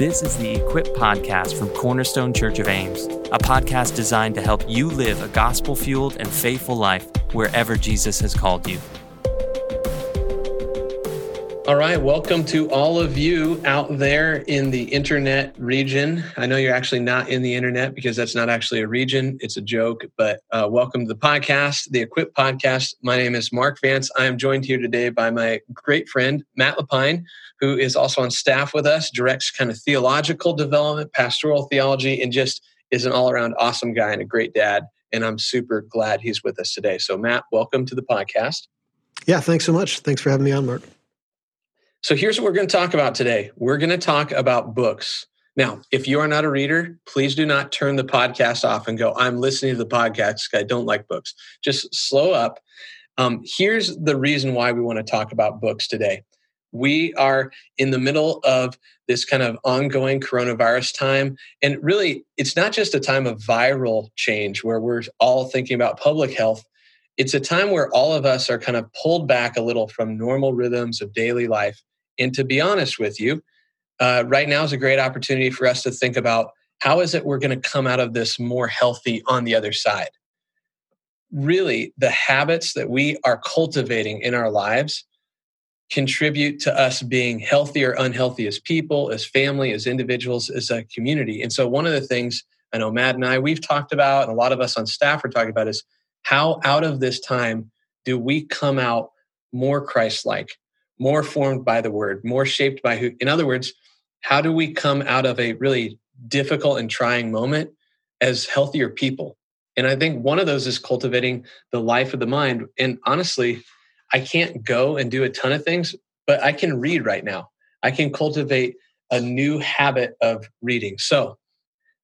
This is the Equip Podcast from Cornerstone Church of Ames, a podcast designed to help you live a gospel fueled and faithful life wherever Jesus has called you. All right, welcome to all of you out there in the internet region. I know you're actually not in the internet because that's not actually a region, it's a joke, but uh, welcome to the podcast, the Equip Podcast. My name is Mark Vance. I am joined here today by my great friend, Matt LaPine, who is also on staff with us, directs kind of theological development, pastoral theology, and just is an all around awesome guy and a great dad. And I'm super glad he's with us today. So, Matt, welcome to the podcast. Yeah, thanks so much. Thanks for having me on, Mark. So here's what we're going to talk about today. We're going to talk about books. Now, if you are not a reader, please do not turn the podcast off and go, I'm listening to the podcast. I don't like books. Just slow up. Um, here's the reason why we want to talk about books today. We are in the middle of this kind of ongoing coronavirus time. And really, it's not just a time of viral change where we're all thinking about public health. It's a time where all of us are kind of pulled back a little from normal rhythms of daily life and to be honest with you, uh, right now is a great opportunity for us to think about how is it we're going to come out of this more healthy on the other side. Really, the habits that we are cultivating in our lives contribute to us being healthy or unhealthy as people, as family, as individuals, as a community. And so, one of the things I know Matt and I we've talked about, and a lot of us on staff are talking about, is how out of this time do we come out more Christ-like, more formed by the word, more shaped by who. In other words, how do we come out of a really difficult and trying moment as healthier people? And I think one of those is cultivating the life of the mind. And honestly, I can't go and do a ton of things, but I can read right now. I can cultivate a new habit of reading. So,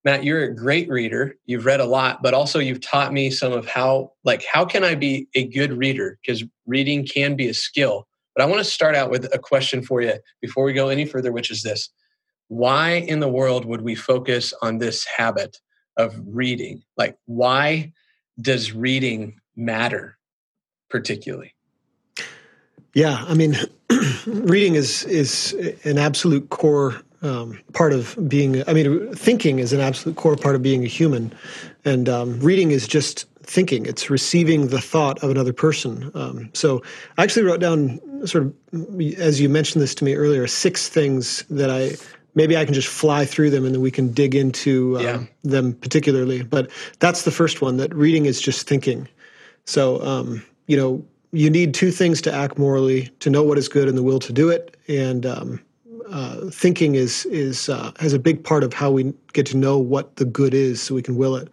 Matt, you're a great reader. You've read a lot, but also you've taught me some of how, like, how can I be a good reader? Because reading can be a skill. But I want to start out with a question for you before we go any further, which is this Why in the world would we focus on this habit of reading? Like, why does reading matter particularly? Yeah, I mean, reading is is an absolute core um, part of being. I mean, thinking is an absolute core part of being a human, and um, reading is just thinking. It's receiving the thought of another person. Um, so I actually wrote down sort of as you mentioned this to me earlier, six things that I maybe I can just fly through them and then we can dig into uh, yeah. them particularly. But that's the first one that reading is just thinking. So um, you know you need two things to act morally: to know what is good and the will to do it, and um, uh, thinking is is uh, has a big part of how we get to know what the good is, so we can will it.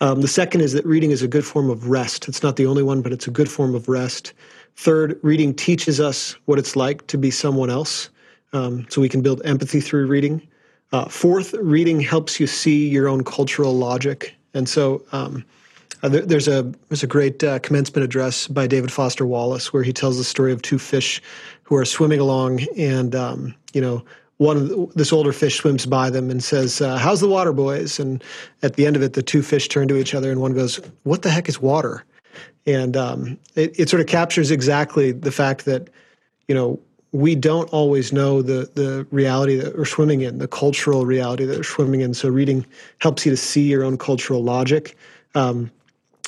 Um, the second is that reading is a good form of rest. It's not the only one, but it's a good form of rest. Third, reading teaches us what it's like to be someone else, um, so we can build empathy through reading. Uh, fourth, reading helps you see your own cultural logic, and so um, uh, there, there's a there's a great uh, commencement address by David Foster Wallace where he tells the story of two fish who are swimming along, and um, you know one of this older fish swims by them and says, uh, "How's the water, boys?" And at the end of it, the two fish turn to each other, and one goes, "What the heck is water?" And um, it, it sort of captures exactly the fact that you know we don't always know the the reality that we're swimming in, the cultural reality that we're swimming in. So reading helps you to see your own cultural logic. Um,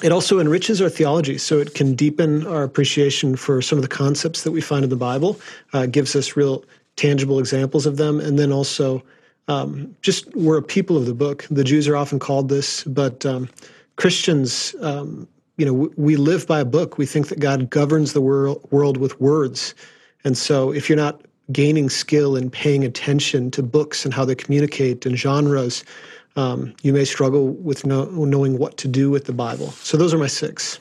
it also enriches our theology, so it can deepen our appreciation for some of the concepts that we find in the Bible. Uh, gives us real tangible examples of them, and then also um, just we're a people of the book. The Jews are often called this, but um, Christians, um, you know, we live by a book. We think that God governs the world, world with words, and so if you're not gaining skill in paying attention to books and how they communicate and genres, um, you may struggle with know, knowing what to do with the Bible. So those are my six.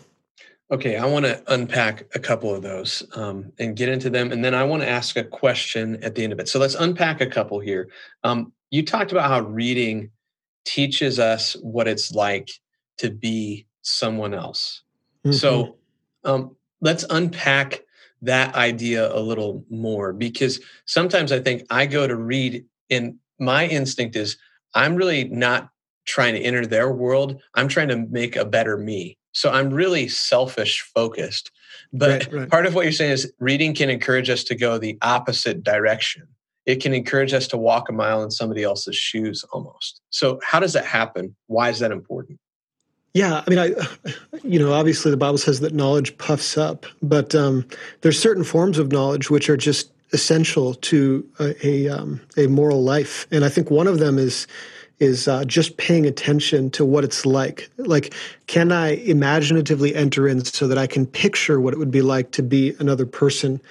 Okay, I want to unpack a couple of those um, and get into them. And then I want to ask a question at the end of it. So let's unpack a couple here. Um, you talked about how reading teaches us what it's like to be someone else. Mm-hmm. So um, let's unpack that idea a little more because sometimes I think I go to read, and my instinct is I'm really not trying to enter their world. I'm trying to make a better me. So I'm really selfish focused. But right, right. part of what you're saying is reading can encourage us to go the opposite direction. it can encourage us to walk a mile in somebody else's shoes almost. So, how does that happen? Why is that important? Yeah, I mean, I, you know, obviously the Bible says that knowledge puffs up, but um, there's certain forms of knowledge which are just essential to a a, um, a moral life, and I think one of them is is uh, just paying attention to what it's like. Like, can I imaginatively enter in so that I can picture what it would be like to be another person?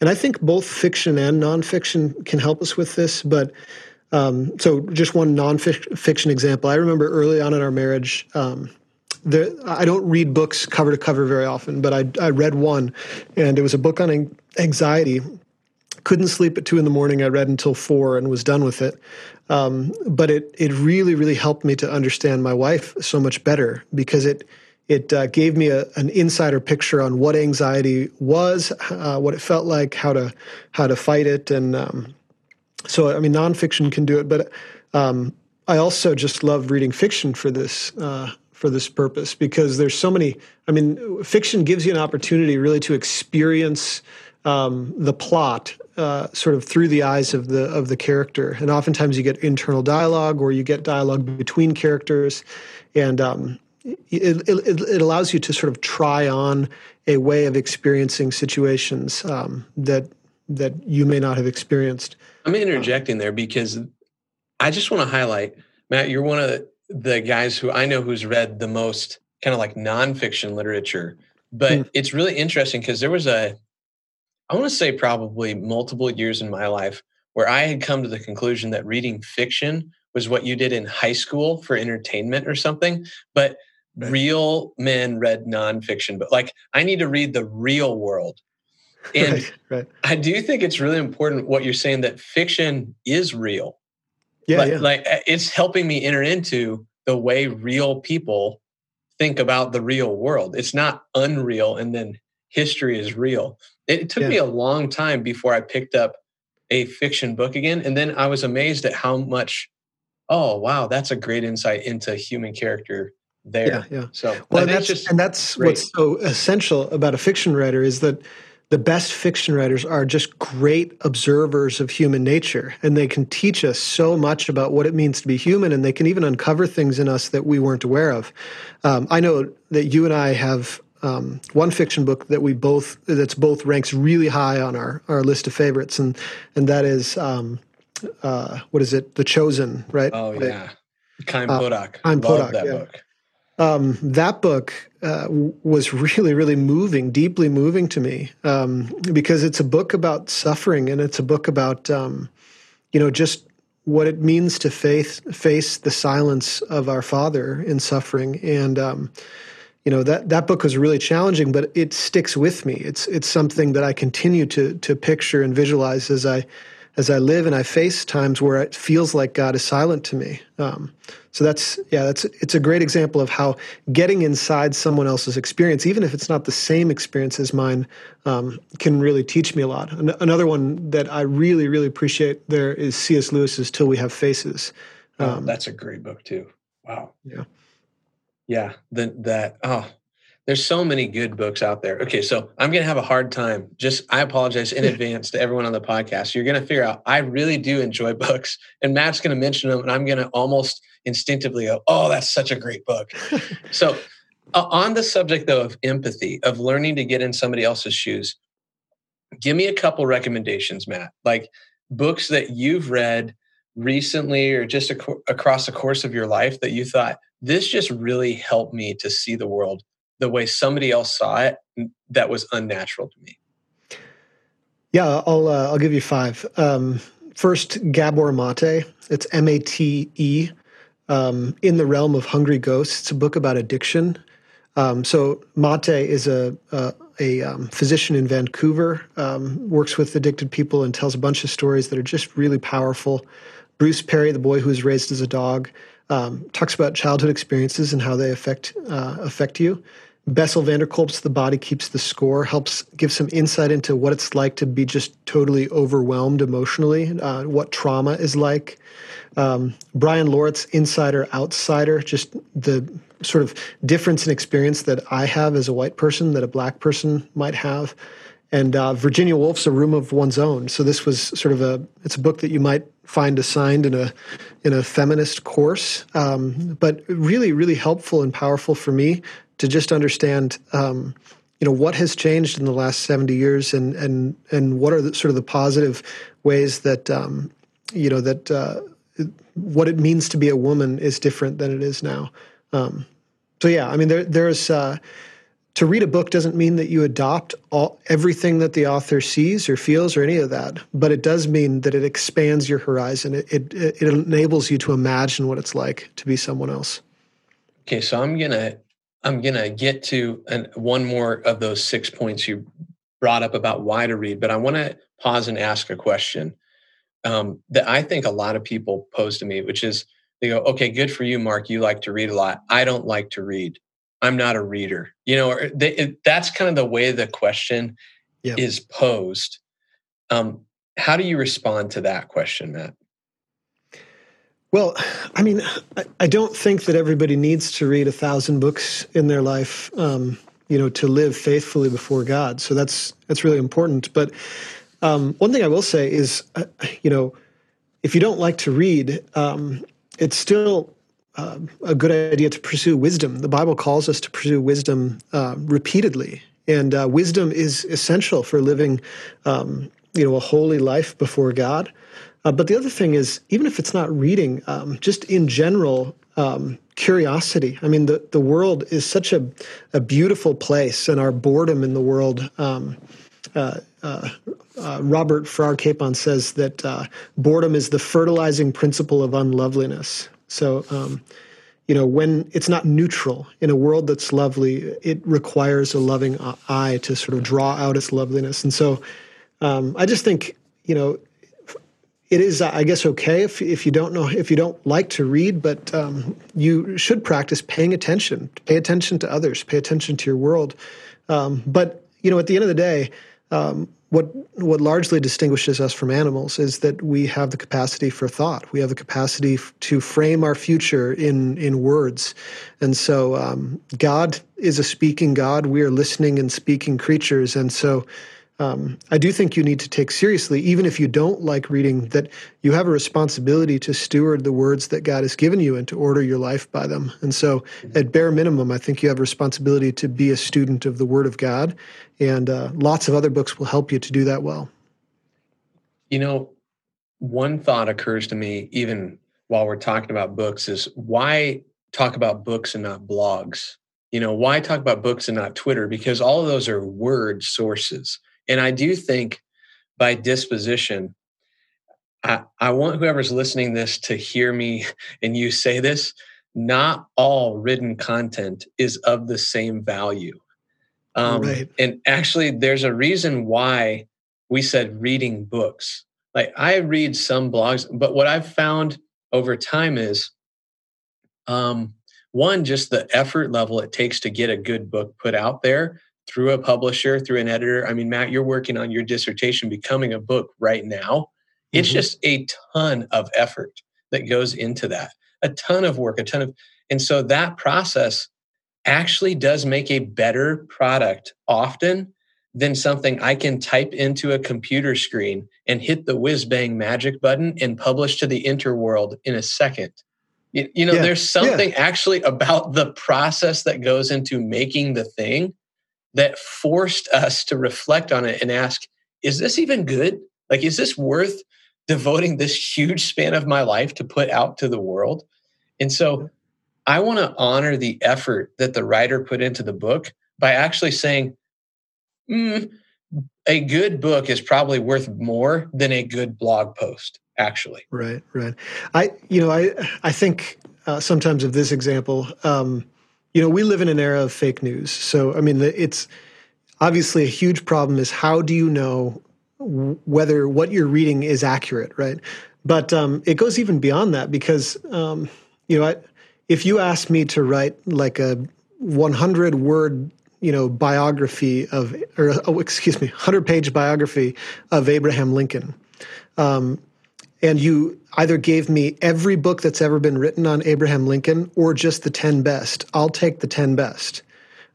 And I think both fiction and nonfiction can help us with this. But um, so, just one nonfiction example. I remember early on in our marriage. Um, there, I don't read books cover to cover very often, but I, I read one, and it was a book on anxiety. Couldn't sleep at two in the morning. I read until four and was done with it. Um, but it it really really helped me to understand my wife so much better because it it uh, gave me a, an insider picture on what anxiety was, uh, what it felt like, how to how to fight it, and um, so I mean nonfiction can do it, but um, I also just love reading fiction for this uh, for this purpose because there's so many. I mean, fiction gives you an opportunity really to experience um, the plot uh, sort of through the eyes of the of the character, and oftentimes you get internal dialogue or you get dialogue between characters, and um, it, it, it, allows you to sort of try on a way of experiencing situations um, that that you may not have experienced. I'm interjecting there because I just want to highlight, Matt. You're one of the guys who I know who's read the most kind of like nonfiction literature, but mm. it's really interesting because there was a I want to say probably multiple years in my life where I had come to the conclusion that reading fiction was what you did in high school for entertainment or something. But right. real men read nonfiction. But like, I need to read the real world. And right, right. I do think it's really important what you're saying that fiction is real. Yeah, like, yeah. like eh, it's helping me enter into the way real people think about the real world. It's not unreal and then history is real. It took yeah. me a long time before I picked up a fiction book again. And then I was amazed at how much, oh, wow, that's a great insight into human character there. Yeah, yeah. So, well, and that's, just and that's great. what's so essential about a fiction writer is that the best fiction writers are just great observers of human nature and they can teach us so much about what it means to be human and they can even uncover things in us that we weren't aware of um, i know that you and i have um, one fiction book that we both that's both ranks really high on our, our list of favorites, and and that is um, uh, what is it? The Chosen, right? Oh yeah, Chaim Potok. Uh, Chaim Potok. That yeah. book. Um, that book uh, was really, really moving, deeply moving to me, um, because it's a book about suffering, and it's a book about, um, you know, just what it means to face face the silence of our Father in suffering, and um, you know that that book was really challenging, but it sticks with me. It's it's something that I continue to to picture and visualize as I as I live and I face times where it feels like God is silent to me. Um, so that's yeah, that's it's a great example of how getting inside someone else's experience, even if it's not the same experience as mine, um, can really teach me a lot. An- another one that I really really appreciate there is C.S. Lewis's "Till We Have Faces." Oh, um, oh, that's a great book too. Wow. Yeah. Yeah, the, that oh, there's so many good books out there. Okay, so I'm gonna have a hard time. Just I apologize in advance to everyone on the podcast. You're gonna figure out I really do enjoy books, and Matt's gonna mention them, and I'm gonna almost instinctively go, "Oh, that's such a great book." so, uh, on the subject though of empathy, of learning to get in somebody else's shoes, give me a couple recommendations, Matt. Like books that you've read recently or just ac- across the course of your life that you thought this just really helped me to see the world the way somebody else saw it that was unnatural to me. Yeah i'll uh, i'll give you five. Um, first Gabor Maté. It's m-a-t-e um, in the realm of hungry ghosts. It's a book about addiction. Um, so Maté is a, a, a um, physician in vancouver um, works with addicted people and tells a bunch of stories that are just really powerful. Bruce perry the boy who was raised as a dog um, talks about childhood experiences and how they affect uh, affect you. Bessel van der Kolk's The Body Keeps the Score helps give some insight into what it's like to be just totally overwhelmed emotionally, uh, what trauma is like. Um, Bryan Loritts' Insider Outsider, just the sort of difference in experience that I have as a white person that a black person might have. And uh, Virginia Woolf's A Room of One's Own. So this was sort of a it's a book that you might find assigned in a in a feminist course, um, but really really helpful and powerful for me to just understand. Um, you know what has changed in the last 70 years and and and what are the, sort of the positive ways that um, you know that uh, what it means to be a woman is different than it is now um, so yeah i mean there there's uh, to read a book doesn't mean that you adopt all everything that the author sees or feels or any of that, but it does mean that it expands your horizon. It it, it enables you to imagine what it's like to be someone else. Okay, so I'm gonna I'm gonna get to an, one more of those six points you brought up about why to read, but I want to pause and ask a question um, that I think a lot of people pose to me, which is they go, "Okay, good for you, Mark. You like to read a lot. I don't like to read." I'm not a reader. You know, they, it, that's kind of the way the question yeah. is posed. Um, how do you respond to that question, Matt? Well, I mean, I, I, don't think that everybody needs to read a thousand books in their life, um, you know, to live faithfully before God. So that's that's really important. But um, one thing I will say is, uh, you know, if you don't like to read, um, it's still a good idea to pursue wisdom. The Bible calls us to pursue wisdom uh, repeatedly, and uh, wisdom is essential for living, um, you know, a holy life before God. Uh, but the other thing is, even if it's not reading, um, just in general, um, curiosity. I mean, the, the world is such a, a beautiful place, and our boredom in the world. Um, uh, uh, uh, Robert Farrar Capon says that uh, boredom is the fertilizing principle of unloveliness. So, um, you know, when it's not neutral in a world that's lovely, it requires a loving eye to sort of draw out its loveliness. And so, um, I just think, you know, it is, I guess, okay if if you don't know if you don't like to read, but um, you should practice paying attention. Pay attention to others. Pay attention to your world. Um, but you know, at the end of the day, um, what what largely distinguishes us from animals is that we have the capacity for thought. We have the capacity f- to frame our future in in words, and so um, God is a speaking God. We are listening and speaking creatures, and so um, I do think you need to take seriously, even if you don't like reading, that you have a responsibility to steward the words that God has given you and to order your life by them. And so, at bare minimum, I think you have a responsibility to be a student of the Word of God, and uh, lots of other books will help you to do that well. You know, one thought occurs to me, even while we're talking about books, is why talk about books and not blogs? You know, why talk about books and not Twitter? Because all of those are word sources and I do think by disposition, I, I want whoever's listening this to hear me and you say this. Not all written content is of the same value. Um, right. And actually, there's a reason why we said reading books. Like I read some blogs, but what I've found over time is um, one, just the effort level it takes to get a good book put out there through a publisher, through an editor. I mean, Matt, you're working on your dissertation becoming a book right now. It's mm-hmm. just a ton of effort that goes into that, a ton of work, a ton of, and so that process actually does make a better product often than something I can type into a computer screen and hit the whiz bang magic button and publish to the interworld in a second. You, you know, yeah. there's something yeah. actually about the process that goes into making the thing that forced us to reflect on it and ask, is this even good? Like, is this worth devoting this huge span of my life to put out to the world? And so I want to honor the effort that the writer put into the book by actually saying, mm, a good book is probably worth more than a good blog post actually right right i you know i i think uh, sometimes of this example um, you know, we live in an era of fake news. So, I mean, it's obviously a huge problem is how do you know whether what you're reading is accurate, right? But um, it goes even beyond that because, um, you know, I, if you ask me to write like a 100 word, you know, biography of, or oh, excuse me, 100 page biography of Abraham Lincoln, um, and you either gave me every book that's ever been written on Abraham Lincoln or just the 10 best, I'll take the 10 best.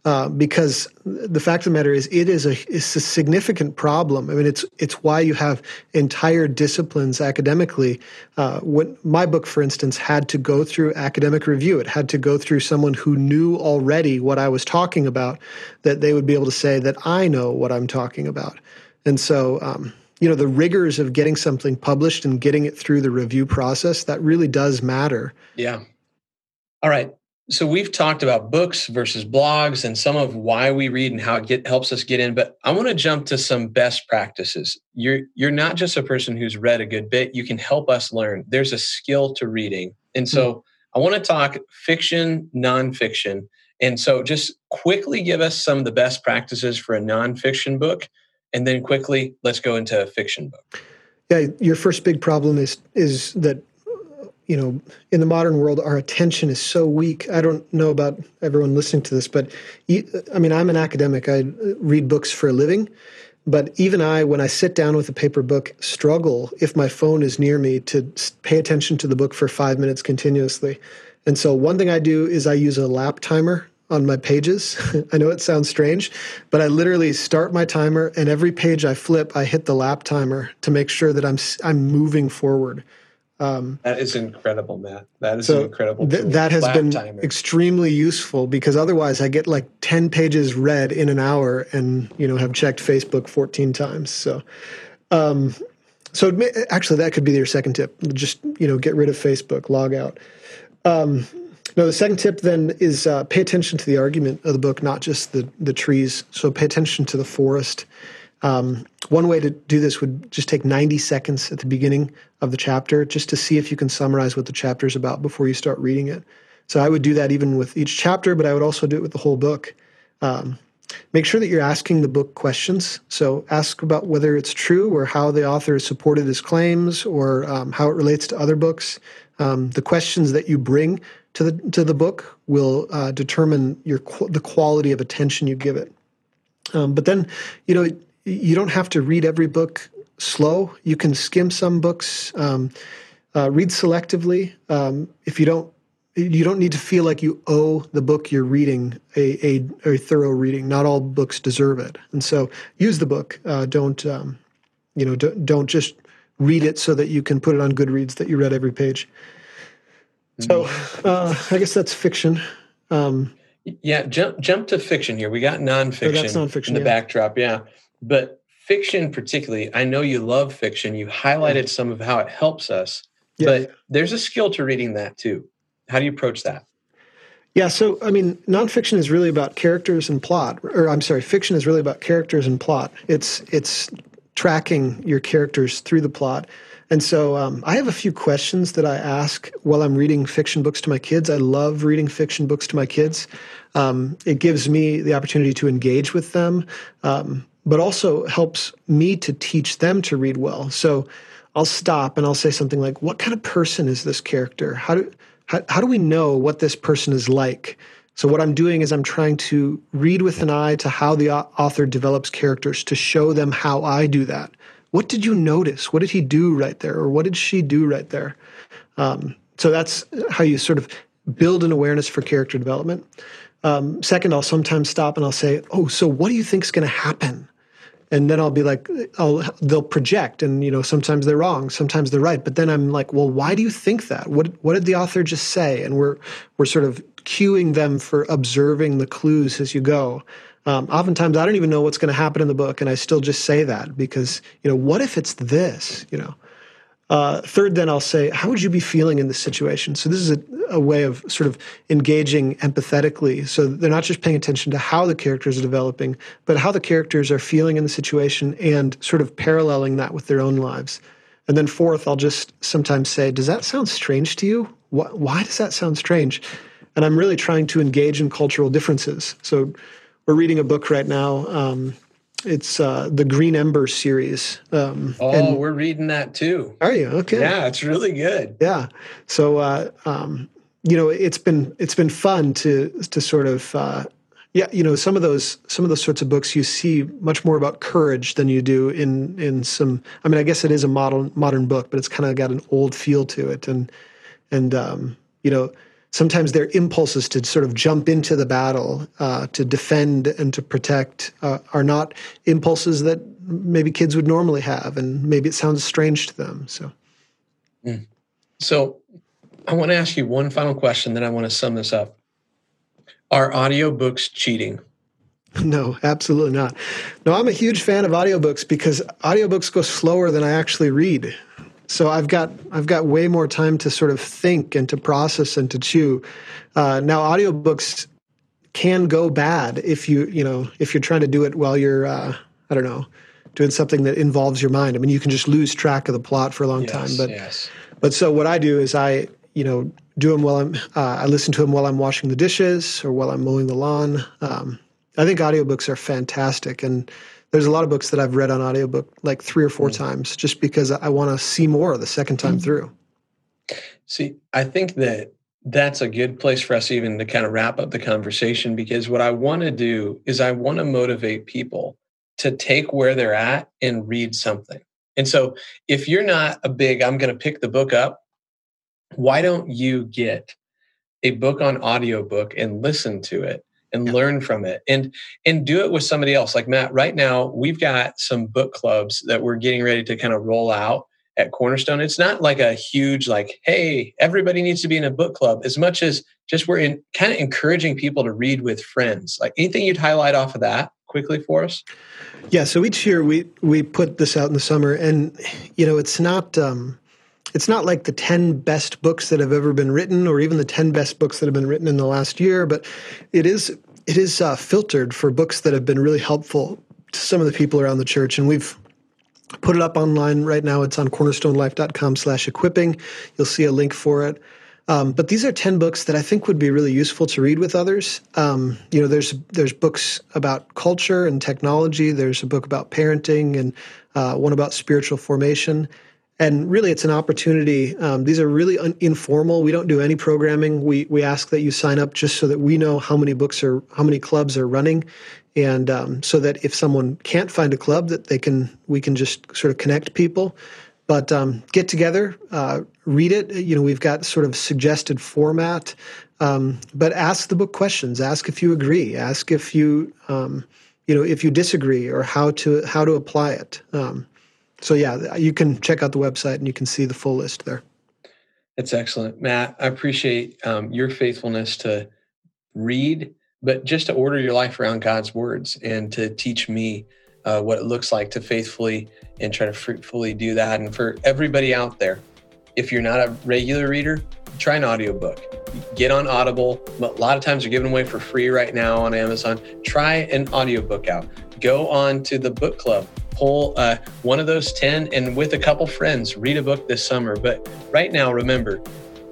uh, because the fact of the matter is, it is a it's a significant problem. I mean, it's it's why you have entire disciplines academically. Uh, when my book, for instance, had to go through academic review. It had to go through someone who knew already what I was talking about, that they would be able to say that I know what I'm talking about. And so, um, you know, the rigors of getting something published and getting it through the review process that really does matter. Yeah. All right. So we've talked about books versus blogs and some of why we read and how it get, helps us get in. But I want to jump to some best practices. You're you're not just a person who's read a good bit. You can help us learn. There's a skill to reading, and so mm. I want to talk fiction, nonfiction. And so, just quickly give us some of the best practices for a nonfiction book, and then quickly let's go into a fiction book. Yeah, your first big problem is is that you know, in the modern world, our attention is so weak. I don't know about everyone listening to this, but I mean, I'm an academic. I read books for a living. But even I, when I sit down with a paper book, struggle if my phone is near me to pay attention to the book for five minutes continuously. And so, one thing I do is I use a lap timer on my pages. I know it sounds strange, but I literally start my timer, and every page I flip, I hit the lap timer to make sure that I'm I'm moving forward. Um, that is incredible, Matt. That is so incredible. Th- that has Lap been timer. extremely useful because otherwise I get like 10 pages read in an hour and, you know, have checked Facebook 14 times. So, um, so actually that could be your second tip. Just, you know, get rid of Facebook, log out. Um, no, the second tip then is uh, pay attention to the argument of the book, not just the, the trees. So pay attention to the forest um, one way to do this would just take 90 seconds at the beginning of the chapter just to see if you can summarize what the chapter is about before you start reading it. So I would do that even with each chapter, but I would also do it with the whole book. Um, make sure that you're asking the book questions. So ask about whether it's true or how the author has supported his claims or um, how it relates to other books. Um, the questions that you bring to the to the book will uh, determine your the quality of attention you give it. Um, but then, you know, you don't have to read every book slow. You can skim some books, um, uh, read selectively. Um, if you don't, you don't need to feel like you owe the book you're reading a, a, a thorough reading. Not all books deserve it, and so use the book. Uh, don't um, you know? Don't, don't just read it so that you can put it on Goodreads that you read every page. So uh, I guess that's fiction. Um, yeah, jump jump to fiction here. We got nonfiction, oh, that's nonfiction in the yeah. backdrop. Yeah. But fiction, particularly, I know you love fiction. You highlighted some of how it helps us, yeah. but there's a skill to reading that too. How do you approach that? Yeah, so I mean, nonfiction is really about characters and plot, or I'm sorry, fiction is really about characters and plot. It's it's tracking your characters through the plot. And so um, I have a few questions that I ask while I'm reading fiction books to my kids. I love reading fiction books to my kids. Um, it gives me the opportunity to engage with them. Um, but also helps me to teach them to read well. So I'll stop and I'll say something like, What kind of person is this character? How do, how, how do we know what this person is like? So, what I'm doing is I'm trying to read with an eye to how the author develops characters to show them how I do that. What did you notice? What did he do right there? Or what did she do right there? Um, so, that's how you sort of build an awareness for character development. Um, second, I'll sometimes stop and I'll say, "Oh, so what do you think is going to happen?" And then I'll be like, I'll, they'll project, and you know, sometimes they're wrong, sometimes they're right. But then I'm like, well, why do you think that? What what did the author just say? And we're we're sort of cueing them for observing the clues as you go. Um, oftentimes, I don't even know what's going to happen in the book, and I still just say that because you know, what if it's this? You know, uh, third, then I'll say, how would you be feeling in this situation? So this is a, a, way of sort of engaging empathetically. So they're not just paying attention to how the characters are developing, but how the characters are feeling in the situation and sort of paralleling that with their own lives. And then fourth, I'll just sometimes say, does that sound strange to you? Why, why does that sound strange? And I'm really trying to engage in cultural differences. So we're reading a book right now. Um, it's uh, the Green Ember series. Um, oh, and, we're reading that too. Are you okay? Yeah, it's really good. Yeah. So, uh, um, you know, it's been it's been fun to to sort of. Uh, yeah, you know some of those some of those sorts of books you see much more about courage than you do in in some. I mean, I guess it is a modern modern book, but it's kind of got an old feel to it, and and um, you know sometimes their impulses to sort of jump into the battle, uh, to defend and to protect, uh, are not impulses that maybe kids would normally have, and maybe it sounds strange to them. So, mm. so I want to ask you one final question. Then I want to sum this up. Are audiobooks cheating? No, absolutely not. No, I'm a huge fan of audiobooks because audiobooks go slower than I actually read. So I've got I've got way more time to sort of think and to process and to chew. Uh, now audiobooks can go bad if you you know if you're trying to do it while you're uh, I don't know doing something that involves your mind. I mean, you can just lose track of the plot for a long yes, time. But yes. but so what I do is I you know do them while I'm uh, I listen to them while I'm washing the dishes or while I'm mowing the lawn. Um, I think audiobooks are fantastic and there's a lot of books that I've read on audiobook like three or four mm times just because I want to see more the second time mm through. See, I think that that's a good place for us even to kind of wrap up the conversation because what I want to do is I want to motivate people to take where they're at and read something. And so if you're not a big, I'm going to pick the book up, why don't you get a book on audiobook and listen to it and yeah. learn from it and and do it with somebody else. Like matt right now we've got some book clubs that we're getting ready to kind of roll out at cornerstone. It's not like a huge like hey everybody needs to be in a book club as much as just we're in kind of encouraging people to read with friends. Like anything you'd highlight off of that quickly for us? Yeah so each year we we put this out in the summer and you know it's not um it's not like the 10 best books that have ever been written or even the 10 best books that have been written in the last year but it is it is uh, filtered for books that have been really helpful to some of the people around the church. And we've put it up online right now. It's on cornerstonelife.com slash equipping. You'll see a link for it. Um, but these are 10 books that i think would be really useful to read with others. Um, you know there's there's books about culture and technology. There's a book about parenting and uh, one about spiritual formation and really it's an opportunity. Um, these are really un- informal. We don't do any programming. We we ask that you sign up just so that we know how many books are how many clubs are running. And um, so that if someone can't find a club that they can we can just sort of connect people. But um, get together uh, read it. You know we've got sort of suggested format. Um, but ask the book questions. Ask if you agree. Ask if you um, you know if you disagree or how to how to apply it. Um, so yeah, you can check out the website and you can see the full list there. That's excellent, Matt. I appreciate um, your faithfulness to read, but just to order your life around God's words and to teach me uh, what it looks like to faithfully and try to fruitfully do that. And for everybody out there, if you're not a regular reader, try an audiobook. Get on Audible. A lot of times they're giving away for free right now on Amazon. Try an audiobook out. Go on to the book club pull uh, one of those 10 and with a couple friends read a book this summer. But right now, remember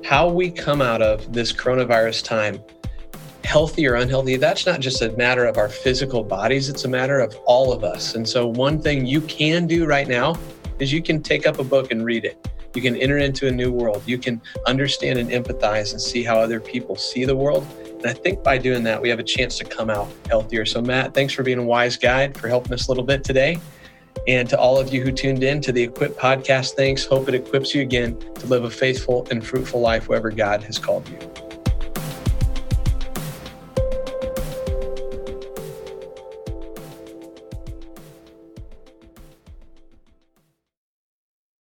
how we come out of this coronavirus time, healthy or unhealthy, that's not just a matter of our physical bodies, it's a matter of all of us. And so, one thing you can do right now is you can take up a book and read it. You can enter into a new world. You can understand and empathize and see how other people see the world. And I think by doing that, we have a chance to come out healthier. So, Matt, thanks for being a wise guide, for helping us a little bit today. And to all of you who tuned in to the Equip podcast, thanks. Hope it equips you again to live a faithful and fruitful life wherever God has called you.